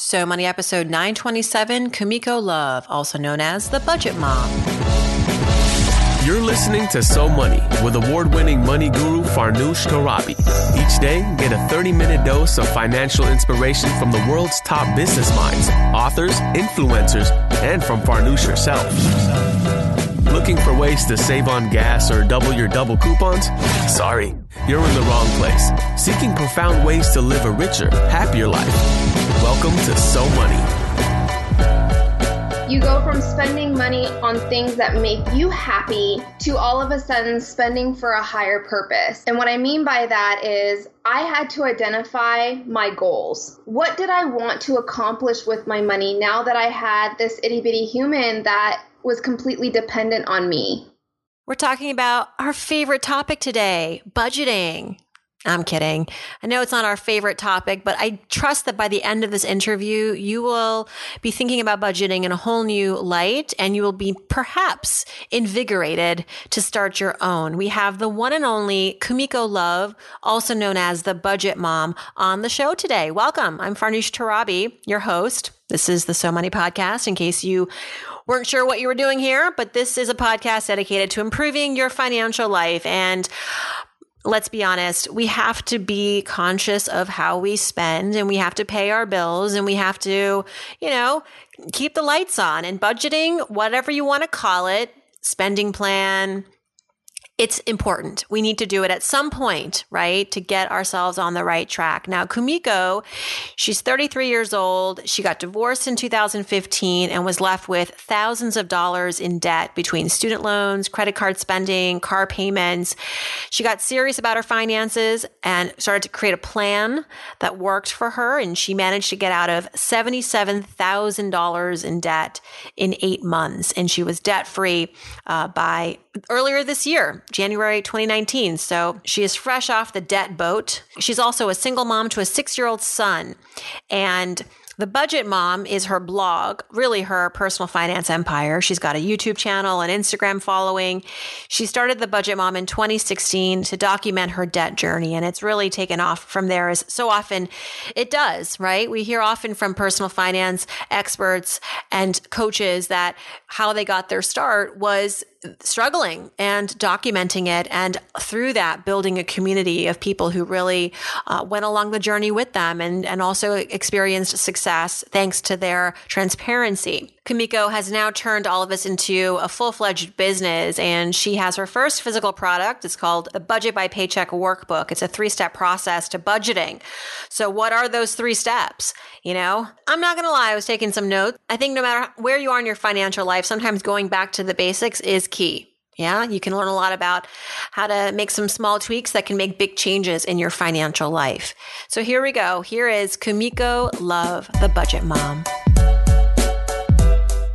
So Money episode 927, Kumiko Love, also known as the Budget Mom. You're listening to So Money with award winning money guru Farnoosh Torabi. Each day, get a 30 minute dose of financial inspiration from the world's top business minds, authors, influencers, and from Farnoosh herself. Looking for ways to save on gas or double your double coupons? Sorry, you're in the wrong place. Seeking profound ways to live a richer, happier life. Welcome to So Money. You go from spending money on things that make you happy to all of a sudden spending for a higher purpose. And what I mean by that is I had to identify my goals. What did I want to accomplish with my money now that I had this itty bitty human that was completely dependent on me? We're talking about our favorite topic today budgeting. I'm kidding. I know it's not our favorite topic, but I trust that by the end of this interview, you will be thinking about budgeting in a whole new light and you will be perhaps invigorated to start your own. We have the one and only Kumiko Love, also known as the Budget Mom, on the show today. Welcome. I'm Farnoosh Torabi, your host. This is the So Money Podcast, in case you weren't sure what you were doing here, but this is a podcast dedicated to improving your financial life. And let's be honest, we have to be conscious of how we spend and we have to pay our bills and we have to, you know, keep the lights on and budgeting, whatever you want to call it, spending plan, it's important. We need to do it at some point, right? To get ourselves on the right track. Now, Kumiko, she's 33 years old. She got divorced in 2015 and was left with thousands of dollars in debt between student loans, credit card spending, car payments. She got serious about her finances and started to create a plan that worked for her. And she managed to get out of $77,000 in debt in eight months. And she was debt free uh, by earlier this year, January 2019. So she is fresh off the debt boat. She's also a single mom to a six year old son. And the Budget Mom is her blog, really her personal finance empire. She's got a YouTube channel, an Instagram following. She started the Budget Mom in 2016 to document her debt journey, and it's really taken off from there as so often it does, right? We hear often from personal finance experts and coaches that how they got their start was struggling and documenting it and through that building a community of people who really uh, went along the journey with them and, and also experienced success thanks to their transparency Kumiko has now turned all of this into a full fledged business, and she has her first physical product. It's called the Budget by Paycheck Workbook. It's a three step process to budgeting. So, what are those three steps? You know, I'm not going to lie, I was taking some notes. I think no matter where you are in your financial life, sometimes going back to the basics is key. Yeah, you can learn a lot about how to make some small tweaks that can make big changes in your financial life. So here we go. Here is Kumiko Love, the budget mom.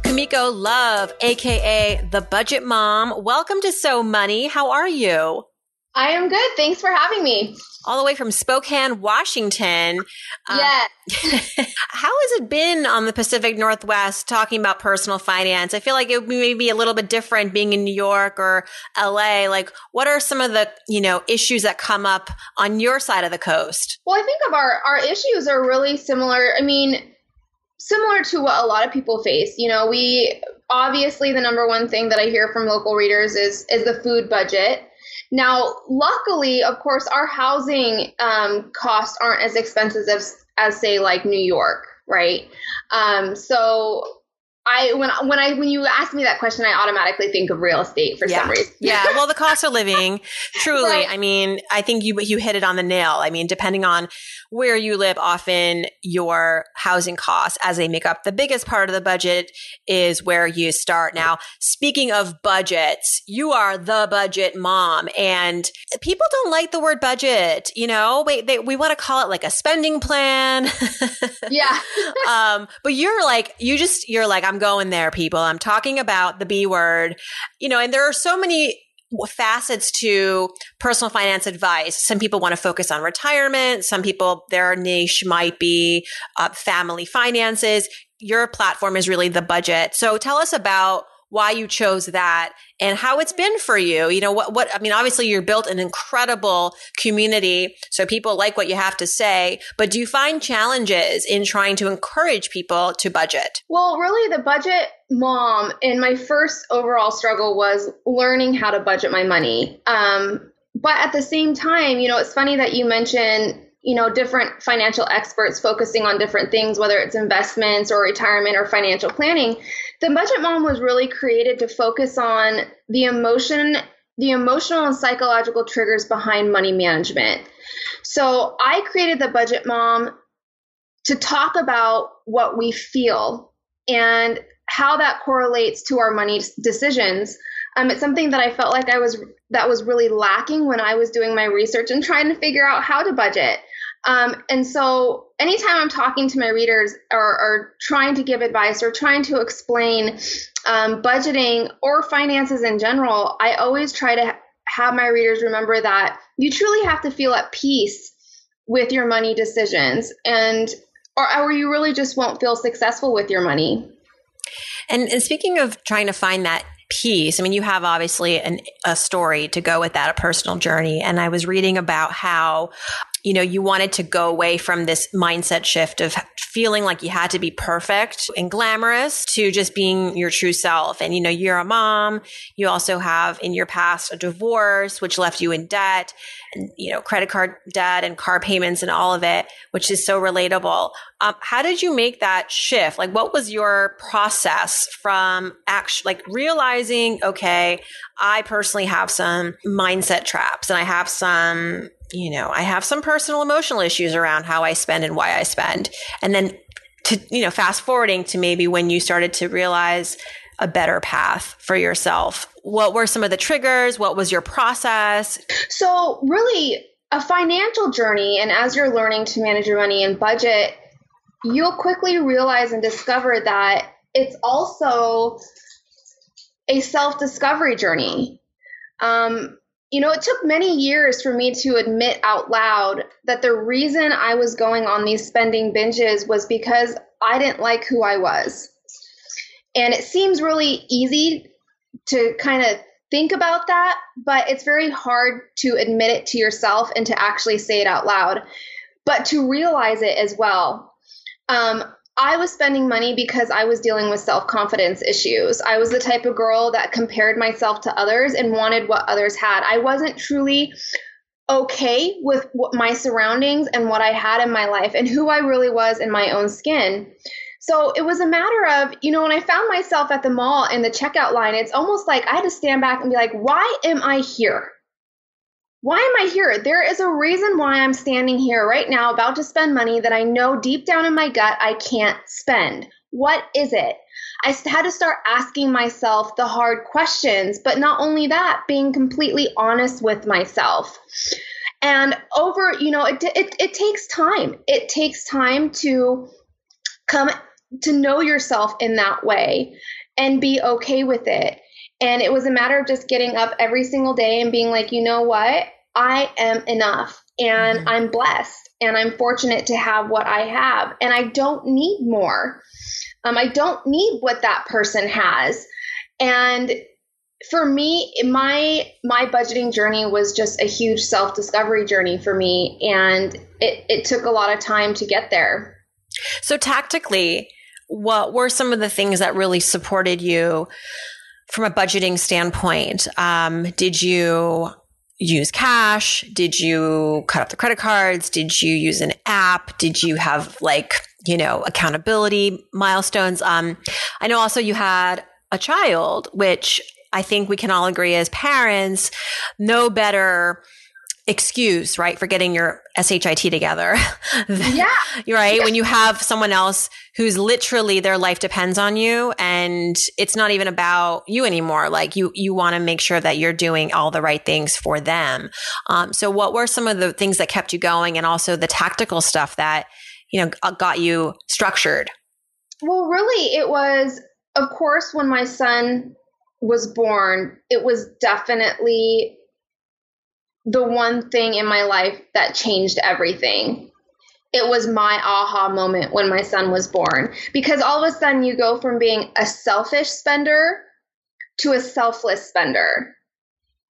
Kumiko Love, aka the Budget Mom. Welcome to So Money. How are you? I am good. Thanks for having me. All the way from Spokane, Washington. Um, yeah. how has it been on the Pacific Northwest talking about personal finance? I feel like it may be a little bit different being in New York or LA. Like, what are some of the, you know, issues that come up on your side of the coast? Well, I think of our, our issues are really similar. I mean, similar to what a lot of people face. You know, we obviously the number one thing that I hear from local readers is is the food budget. Now, luckily, of course, our housing um, costs aren't as expensive as as say like New York, right? Um, so I when when I when you ask me that question, I automatically think of real estate for yeah. some reason. yeah, well, the cost of living, truly. Right. I mean, I think you you hit it on the nail. I mean, depending on where you live, often your housing costs, as they make up the biggest part of the budget, is where you start. Now, speaking of budgets, you are the budget mom, and people don't like the word budget. You know, wait, they, we want to call it like a spending plan. yeah. um, but you're like, you just you're like. I'm going there, people. I'm talking about the B word, you know, and there are so many facets to personal finance advice. Some people want to focus on retirement. Some people, their niche might be uh, family finances. Your platform is really the budget. So tell us about why you chose that and how it's been for you. You know, what, what, I mean, obviously you're built an incredible community. So people like what you have to say, but do you find challenges in trying to encourage people to budget? Well, really the budget mom and my first overall struggle was learning how to budget my money. Um, but at the same time, you know, it's funny that you mentioned you know different financial experts focusing on different things whether it's investments or retirement or financial planning the budget mom was really created to focus on the emotion the emotional and psychological triggers behind money management. So i created the budget mom to talk about what we feel and how that correlates to our money decisions um, it's something that I felt like I was that was really lacking when I was doing my research and trying to figure out how to budget. Um, and so anytime I'm talking to my readers or, or, trying to give advice or trying to explain um, budgeting or finances in general, I always try to have my readers remember that you truly have to feel at peace with your money decisions and or, or you really just won't feel successful with your money. And, and speaking of trying to find that peace, I mean, you have obviously an, a story to go with that, a personal journey. And I was reading about how you know, you wanted to go away from this mindset shift of feeling like you had to be perfect and glamorous to just being your true self. And, you know, you're a mom. You also have in your past a divorce, which left you in debt and, you know, credit card debt and car payments and all of it, which is so relatable. Um, how did you make that shift? Like, what was your process from actually like realizing, okay, I personally have some mindset traps and I have some you know, I have some personal emotional issues around how I spend and why I spend. And then to, you know, fast forwarding to maybe when you started to realize a better path for yourself. What were some of the triggers? What was your process? So, really, a financial journey, and as you're learning to manage your money and budget, you'll quickly realize and discover that it's also a self discovery journey. Um, you know, it took many years for me to admit out loud that the reason I was going on these spending binges was because I didn't like who I was. And it seems really easy to kind of think about that, but it's very hard to admit it to yourself and to actually say it out loud, but to realize it as well. Um, I was spending money because I was dealing with self confidence issues. I was the type of girl that compared myself to others and wanted what others had. I wasn't truly okay with my surroundings and what I had in my life and who I really was in my own skin. So it was a matter of, you know, when I found myself at the mall in the checkout line, it's almost like I had to stand back and be like, why am I here? Why am I here? There is a reason why I'm standing here right now about to spend money that I know deep down in my gut I can't spend. What is it? I had to start asking myself the hard questions, but not only that, being completely honest with myself. And over, you know, it, it, it takes time. It takes time to come to know yourself in that way and be okay with it. And it was a matter of just getting up every single day and being like, you know what? I am enough and mm-hmm. I'm blessed and I'm fortunate to have what I have and I don't need more. Um, I don't need what that person has. And for me, my my budgeting journey was just a huge self discovery journey for me, and it, it took a lot of time to get there. So tactically, what were some of the things that really supported you from a budgeting standpoint? Um, did you use cash? Did you cut up the credit cards? Did you use an app? Did you have like, you know, accountability milestones? Um, I know also you had a child, which I think we can all agree as parents, no better excuse, right, for getting your SHIT together. yeah. right. Yeah. When you have someone else who's literally their life depends on you and it's not even about you anymore. Like you, you want to make sure that you're doing all the right things for them. Um, so what were some of the things that kept you going and also the tactical stuff that, you know, got you structured? Well, really, it was, of course, when my son was born, it was definitely the one thing in my life that changed everything. It was my aha moment when my son was born because all of a sudden you go from being a selfish spender to a selfless spender.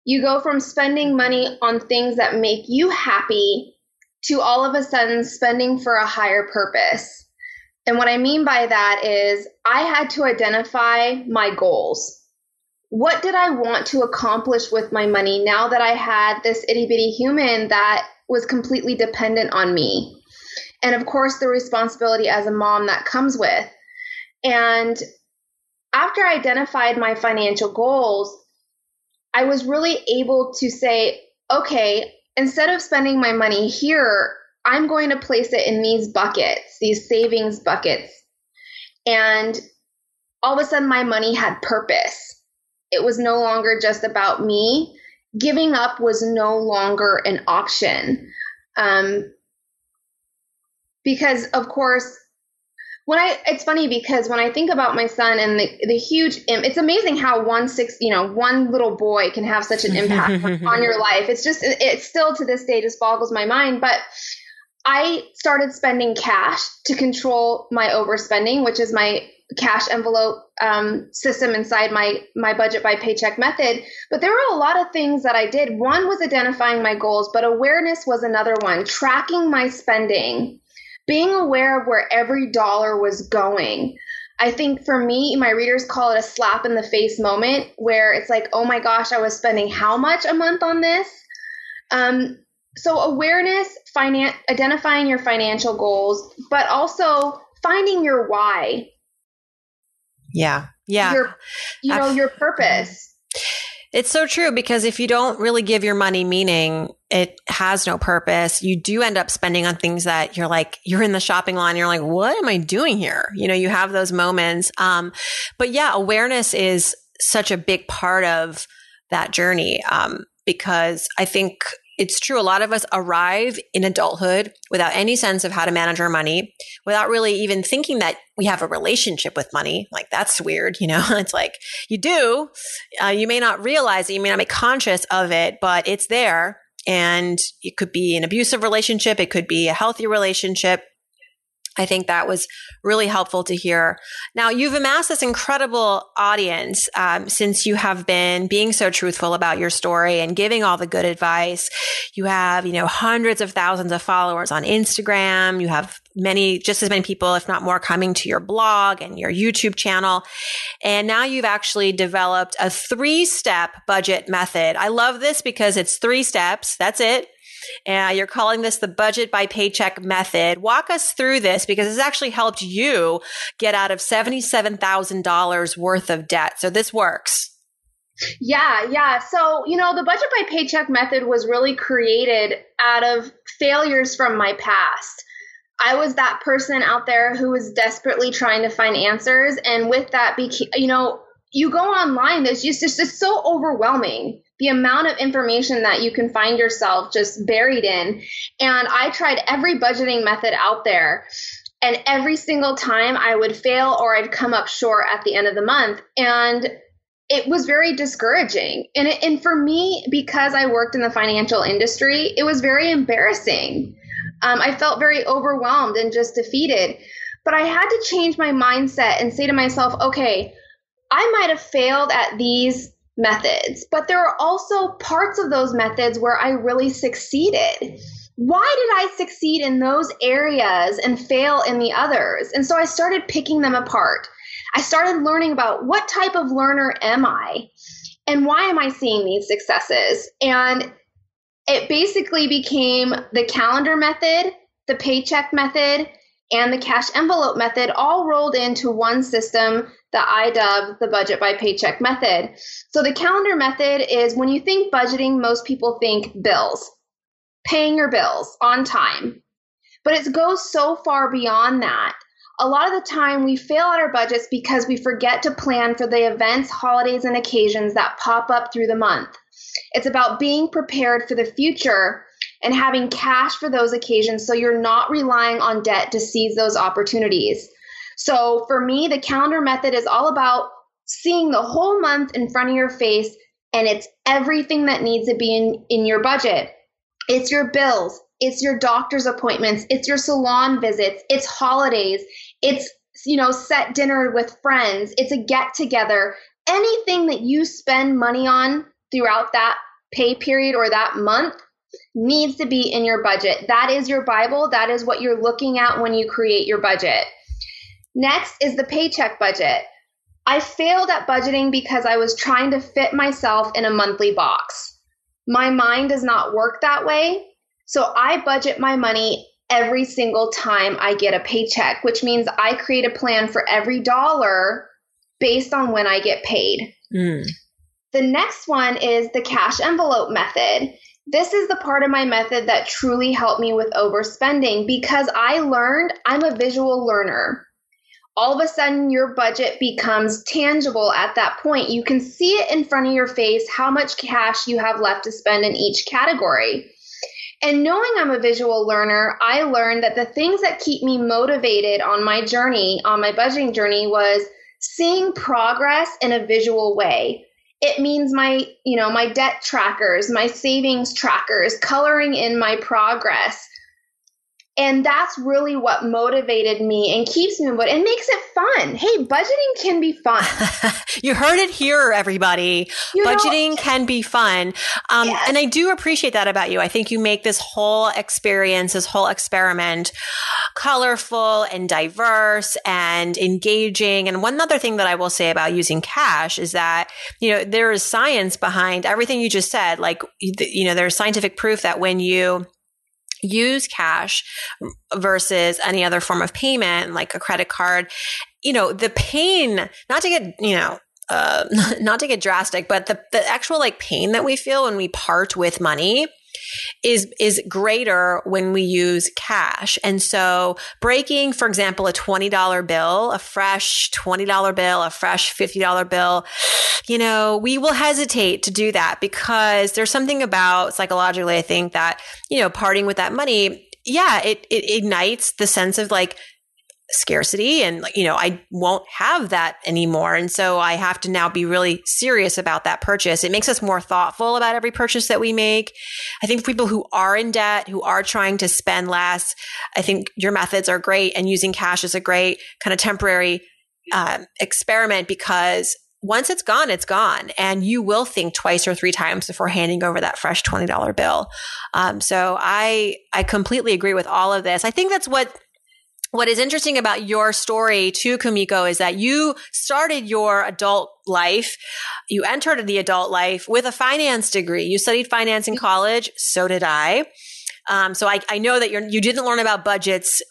You go from spending money on things that make you happy to all of a sudden spending for a higher purpose. And what I mean by that is I had to identify my goals. What did I want to accomplish with my money now that I had this itty bitty human that was completely dependent on me? And of course, the responsibility as a mom that comes with. And after I identified my financial goals, I was really able to say, okay, instead of spending my money here, I'm going to place it in these buckets, these savings buckets. And all of a sudden, my money had purpose. It was no longer just about me. Giving up was no longer an option. Um, because, of course, when I it's funny because when I think about my son and the the huge it's amazing how one six you know one little boy can have such an impact on your life. It's just it still to this day just boggles my mind. But I started spending cash to control my overspending, which is my cash envelope um, system inside my my budget by paycheck method. But there were a lot of things that I did. One was identifying my goals, but awareness was another one. Tracking my spending being aware of where every dollar was going. I think for me, my readers call it a slap in the face moment where it's like, oh my gosh, I was spending how much a month on this? Um, so awareness, finan- identifying your financial goals, but also finding your why. Yeah. Yeah. Your, you know, your purpose. It's so true because if you don't really give your money meaning, it has no purpose. You do end up spending on things that you're like, you're in the shopping line, you're like, what am I doing here? You know, you have those moments. Um, but yeah, awareness is such a big part of that journey. Um, because I think it's true. A lot of us arrive in adulthood without any sense of how to manage our money, without really even thinking that we have a relationship with money. Like that's weird, you know. it's like you do. Uh, you may not realize it. You may not be conscious of it, but it's there. And it could be an abusive relationship. It could be a healthy relationship. I think that was really helpful to hear. Now, you've amassed this incredible audience um, since you have been being so truthful about your story and giving all the good advice. You have, you know, hundreds of thousands of followers on Instagram. You have many, just as many people, if not more, coming to your blog and your YouTube channel. And now you've actually developed a three step budget method. I love this because it's three steps. That's it and you're calling this the budget by paycheck method. Walk us through this because it's actually helped you get out of $77,000 worth of debt. So this works. Yeah, yeah. So, you know, the budget by paycheck method was really created out of failures from my past. I was that person out there who was desperately trying to find answers. And with that, you know, you go online, there's just, it's just so overwhelming the amount of information that you can find yourself just buried in. And I tried every budgeting method out there. And every single time I would fail or I'd come up short at the end of the month. And it was very discouraging. And, it, and for me, because I worked in the financial industry, it was very embarrassing. Um, I felt very overwhelmed and just defeated. But I had to change my mindset and say to myself, okay, I might have failed at these methods, but there are also parts of those methods where I really succeeded. Why did I succeed in those areas and fail in the others? And so I started picking them apart. I started learning about what type of learner am I and why am I seeing these successes? And it basically became the calendar method, the paycheck method, and the cash envelope method all rolled into one system that I dub the budget by paycheck method. So the calendar method is when you think budgeting, most people think bills, paying your bills on time. But it goes so far beyond that. A lot of the time, we fail at our budgets because we forget to plan for the events, holidays, and occasions that pop up through the month. It's about being prepared for the future and having cash for those occasions so you're not relying on debt to seize those opportunities. So for me, the calendar method is all about seeing the whole month in front of your face and it's everything that needs to be in, in your budget. It's your bills, it's your doctor's appointments, it's your salon visits, it's holidays, it's you know, set dinner with friends, it's a get together. anything that you spend money on throughout that pay period or that month needs to be in your budget. That is your Bible. That is what you're looking at when you create your budget. Next is the paycheck budget. I failed at budgeting because I was trying to fit myself in a monthly box. My mind does not work that way. So I budget my money every single time I get a paycheck, which means I create a plan for every dollar based on when I get paid. Mm. The next one is the cash envelope method. This is the part of my method that truly helped me with overspending because I learned I'm a visual learner. All of a sudden, your budget becomes tangible at that point. You can see it in front of your face how much cash you have left to spend in each category. And knowing I'm a visual learner, I learned that the things that keep me motivated on my journey, on my budgeting journey, was seeing progress in a visual way it means my you know my debt trackers my savings trackers coloring in my progress and that's really what motivated me and keeps me but it makes it fun. Hey budgeting can be fun. You heard it here everybody. You budgeting know, can be fun. Um, yes. and i do appreciate that about you. I think you make this whole experience this whole experiment colorful and diverse and engaging. And one other thing that i will say about using cash is that you know there is science behind everything you just said. Like you know there's scientific proof that when you use cash versus any other form of payment like a credit card. You know the pain not to get you know uh, not to get drastic but the, the actual like pain that we feel when we part with money is is greater when we use cash. And so breaking, for example, a $20 bill, a fresh $20 bill, a fresh $50 bill, you know, we will hesitate to do that because there's something about psychologically, I think that, you know, parting with that money, yeah, it, it ignites the sense of like, scarcity and you know I won't have that anymore and so I have to now be really serious about that purchase it makes us more thoughtful about every purchase that we make I think people who are in debt who are trying to spend less I think your methods are great and using cash is a great kind of temporary uh, experiment because once it's gone, it's gone. And you will think twice or three times before handing over that fresh $20 bill. Um, so I, I completely agree with all of this. I think that's what what is interesting about your story too, Kumiko, is that you started your adult life. You entered the adult life with a finance degree. You studied finance in college. So did I. Um, so I, I know that you're, you didn't learn about budgets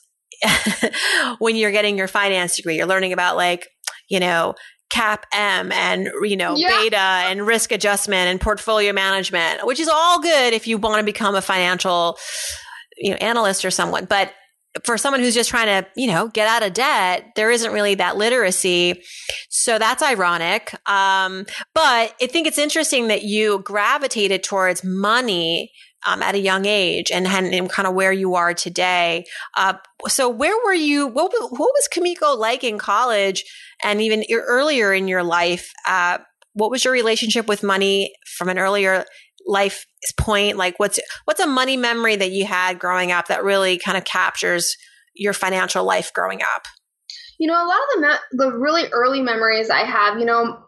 when you're getting your finance degree. You're learning about like, you know, CAPM and you know yeah. beta and risk adjustment and portfolio management which is all good if you want to become a financial you know analyst or someone but for someone who's just trying to, you know, get out of debt, there isn't really that literacy. So that's ironic. Um, but I think it's interesting that you gravitated towards money um, at a young age and, and, kind of where you are today. Uh, so where were you? What, what was Kumiko like in college and even earlier in your life? Uh, what was your relationship with money from an earlier life point? Like what's, what's a money memory that you had growing up that really kind of captures your financial life growing up? You know, a lot of the, me- the really early memories I have, you know,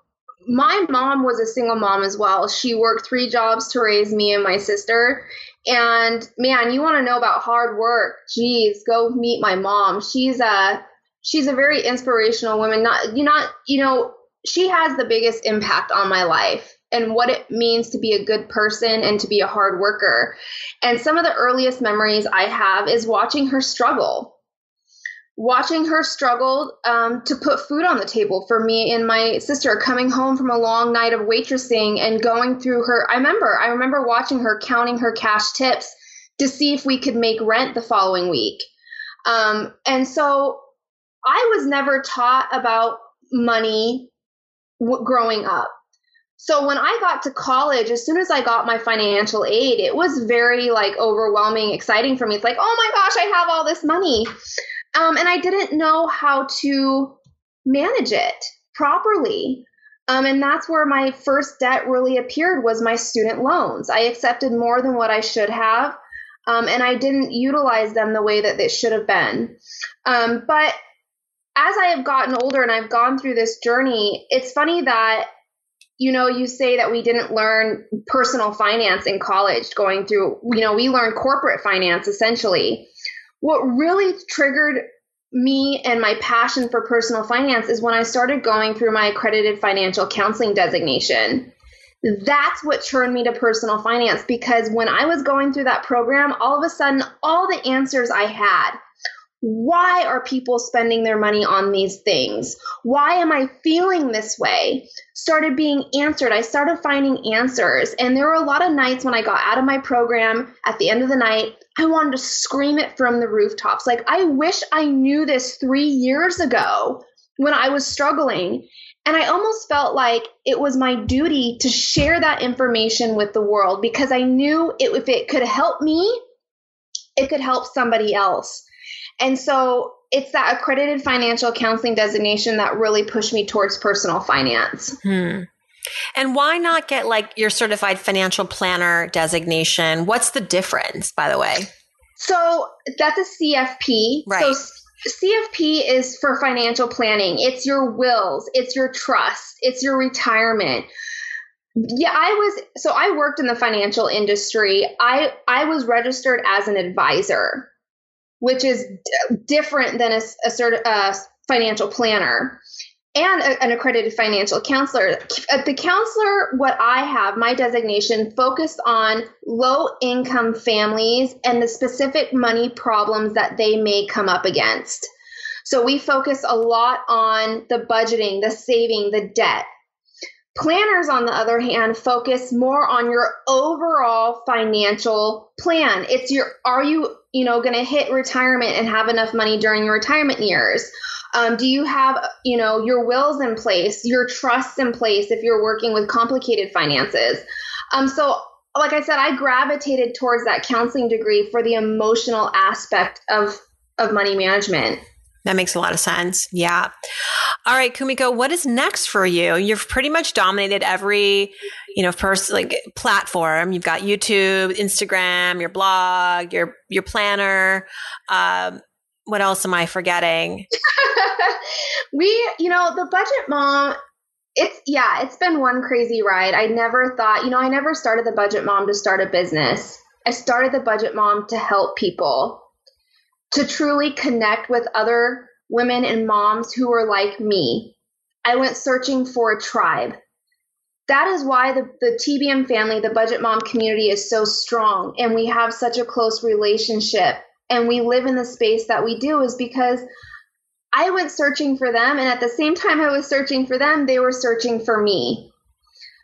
my mom was a single mom as well. She worked three jobs to raise me and my sister. And man, you want to know about hard work? Geez, go meet my mom. She's a she's a very inspirational woman. Not you not you know she has the biggest impact on my life and what it means to be a good person and to be a hard worker. And some of the earliest memories I have is watching her struggle. Watching her struggle um, to put food on the table for me and my sister coming home from a long night of waitressing and going through her. I remember, I remember watching her counting her cash tips to see if we could make rent the following week. Um, and so I was never taught about money w- growing up. So when I got to college, as soon as I got my financial aid, it was very like overwhelming, exciting for me. It's like, oh my gosh, I have all this money. Um, and I didn't know how to manage it properly. Um, and that's where my first debt really appeared was my student loans. I accepted more than what I should have, um, and I didn't utilize them the way that they should have been. Um, but as I have gotten older and I've gone through this journey, it's funny that you know, you say that we didn't learn personal finance in college going through, you know, we learned corporate finance essentially. What really triggered me and my passion for personal finance is when I started going through my accredited financial counseling designation. That's what turned me to personal finance because when I was going through that program, all of a sudden, all the answers I had why are people spending their money on these things? Why am I feeling this way? Started being answered. I started finding answers. And there were a lot of nights when I got out of my program at the end of the night, I wanted to scream it from the rooftops. Like, I wish I knew this three years ago when I was struggling. And I almost felt like it was my duty to share that information with the world because I knew it, if it could help me, it could help somebody else. And so it's that accredited financial counseling designation that really pushed me towards personal finance. Hmm. And why not get like your certified financial planner designation? What's the difference, by the way? So that's a CFP. Right. So CFP is for financial planning. It's your wills, it's your trust, it's your retirement. Yeah, I was so I worked in the financial industry. I I was registered as an advisor which is d- different than a, a, cert, a financial planner and a, an accredited financial counselor. Uh, the counselor, what I have, my designation, focused on low income families and the specific money problems that they may come up against. So we focus a lot on the budgeting, the saving, the debt. Planners, on the other hand, focus more on your overall financial plan. It's your, are you you know, going to hit retirement and have enough money during your retirement years? Um, do you have, you know, your wills in place, your trusts in place if you're working with complicated finances? Um, so, like I said, I gravitated towards that counseling degree for the emotional aspect of of money management. That makes a lot of sense. Yeah. All right, Kumiko, what is next for you? You've pretty much dominated every, you know, first like platform. You've got YouTube, Instagram, your blog, your your planner. Um, what else am I forgetting? we, you know, the budget mom it's yeah, it's been one crazy ride. I never thought, you know, I never started the budget mom to start a business. I started the budget mom to help people to truly connect with other women and moms who were like me. I went searching for a tribe. That is why the, the TBM family, the budget mom community, is so strong and we have such a close relationship and we live in the space that we do, is because I went searching for them. And at the same time I was searching for them, they were searching for me.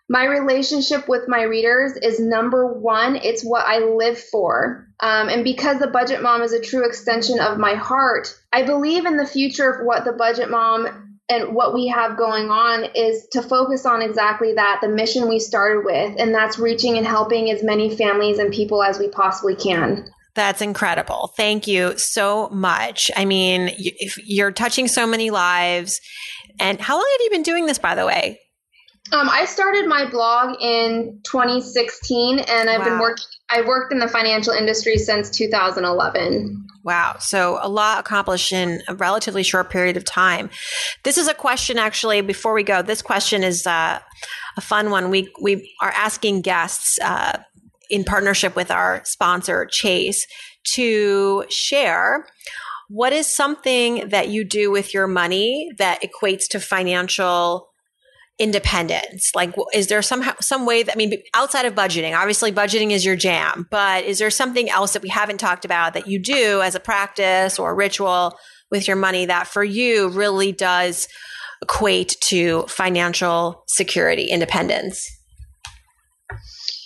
My relationship with my readers is number one. It's what I live for. Um, and because the budget mom is a true extension of my heart, I believe in the future of what the budget mom and what we have going on is to focus on exactly that the mission we started with, and that's reaching and helping as many families and people as we possibly can. That's incredible. Thank you so much. I mean, you're touching so many lives. And how long have you been doing this, by the way? Um, I started my blog in 2016, and I've wow. been working. I worked in the financial industry since 2011. Wow, so a lot accomplished in a relatively short period of time. This is a question, actually. Before we go, this question is uh, a fun one. We we are asking guests uh, in partnership with our sponsor Chase to share what is something that you do with your money that equates to financial independence? Like, is there some some way that I mean, outside of budgeting? Obviously, budgeting is your jam, but is there something else that we haven't talked about that you do as a practice or a ritual with your money that for you really does equate to financial security, independence?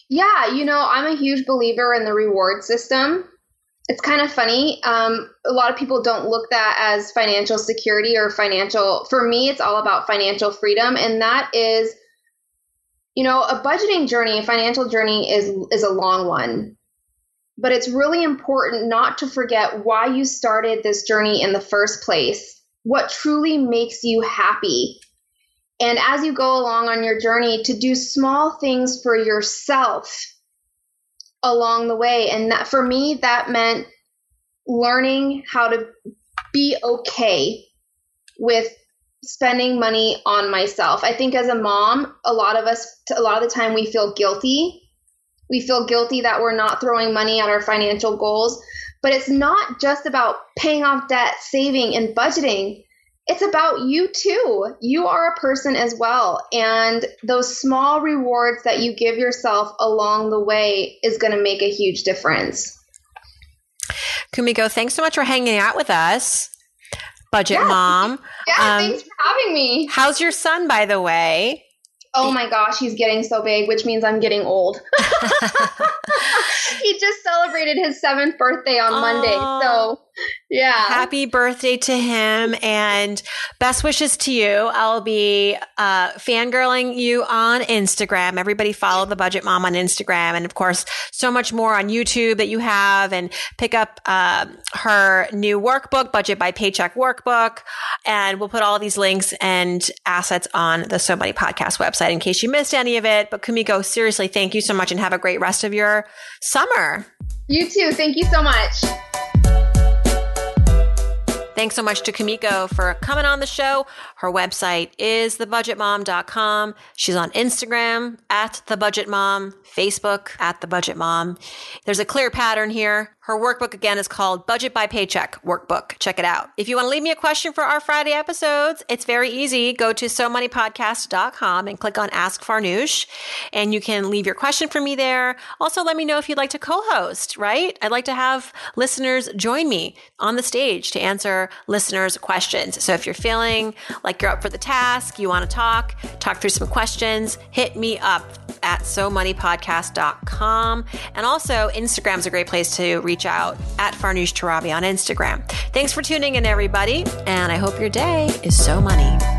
Yeah, you know, I'm a huge believer in the reward system it's kind of funny. Um, a lot of people don't look that as financial security or financial. For me, it's all about financial freedom, and that is, you know, a budgeting journey, a financial journey is is a long one, but it's really important not to forget why you started this journey in the first place. What truly makes you happy, and as you go along on your journey, to do small things for yourself along the way. And that for me, that meant learning how to be okay with spending money on myself. I think as a mom, a lot of us, a lot of the time, we feel guilty. We feel guilty that we're not throwing money at our financial goals. But it's not just about paying off debt, saving, and budgeting. It's about you too. You are a person as well. And those small rewards that you give yourself along the way is going to make a huge difference. Kumiko, thanks so much for hanging out with us. Budget yeah. mom. Yeah, um, thanks for having me. How's your son, by the way? Oh my gosh, he's getting so big, which means I'm getting old. he just celebrated his seventh birthday on Monday. So yeah. Happy birthday to him and best wishes to you. I'll be uh, fangirling you on Instagram. Everybody follow the Budget Mom on Instagram. And of course, so much more on YouTube that you have and pick up uh, her new workbook, Budget by Paycheck Workbook. And we'll put all these links and assets on the So Money Podcast website in case you missed any of it. But Kumiko, seriously, thank you so much and have a great rest of your summer. You too. Thank you so much. Thanks so much to Kumiko for coming on the show. Her website is thebudgetmom.com. She's on Instagram at thebudgetmom, Facebook at thebudgetmom. There's a clear pattern here. Her workbook again is called Budget by Paycheck Workbook. Check it out. If you want to leave me a question for our Friday episodes, it's very easy. Go to somoneypodcast.com and click on Ask Farnoosh, and you can leave your question for me there. Also, let me know if you'd like to co-host, right? I'd like to have listeners join me on the stage to answer listeners' questions. So if you're feeling like you're up for the task, you want to talk, talk through some questions, hit me up at somoneypodcast.com. And also, Instagram's a great place to reach out at Farnoosh Torabi on Instagram. Thanks for tuning in, everybody, and I hope your day is so money.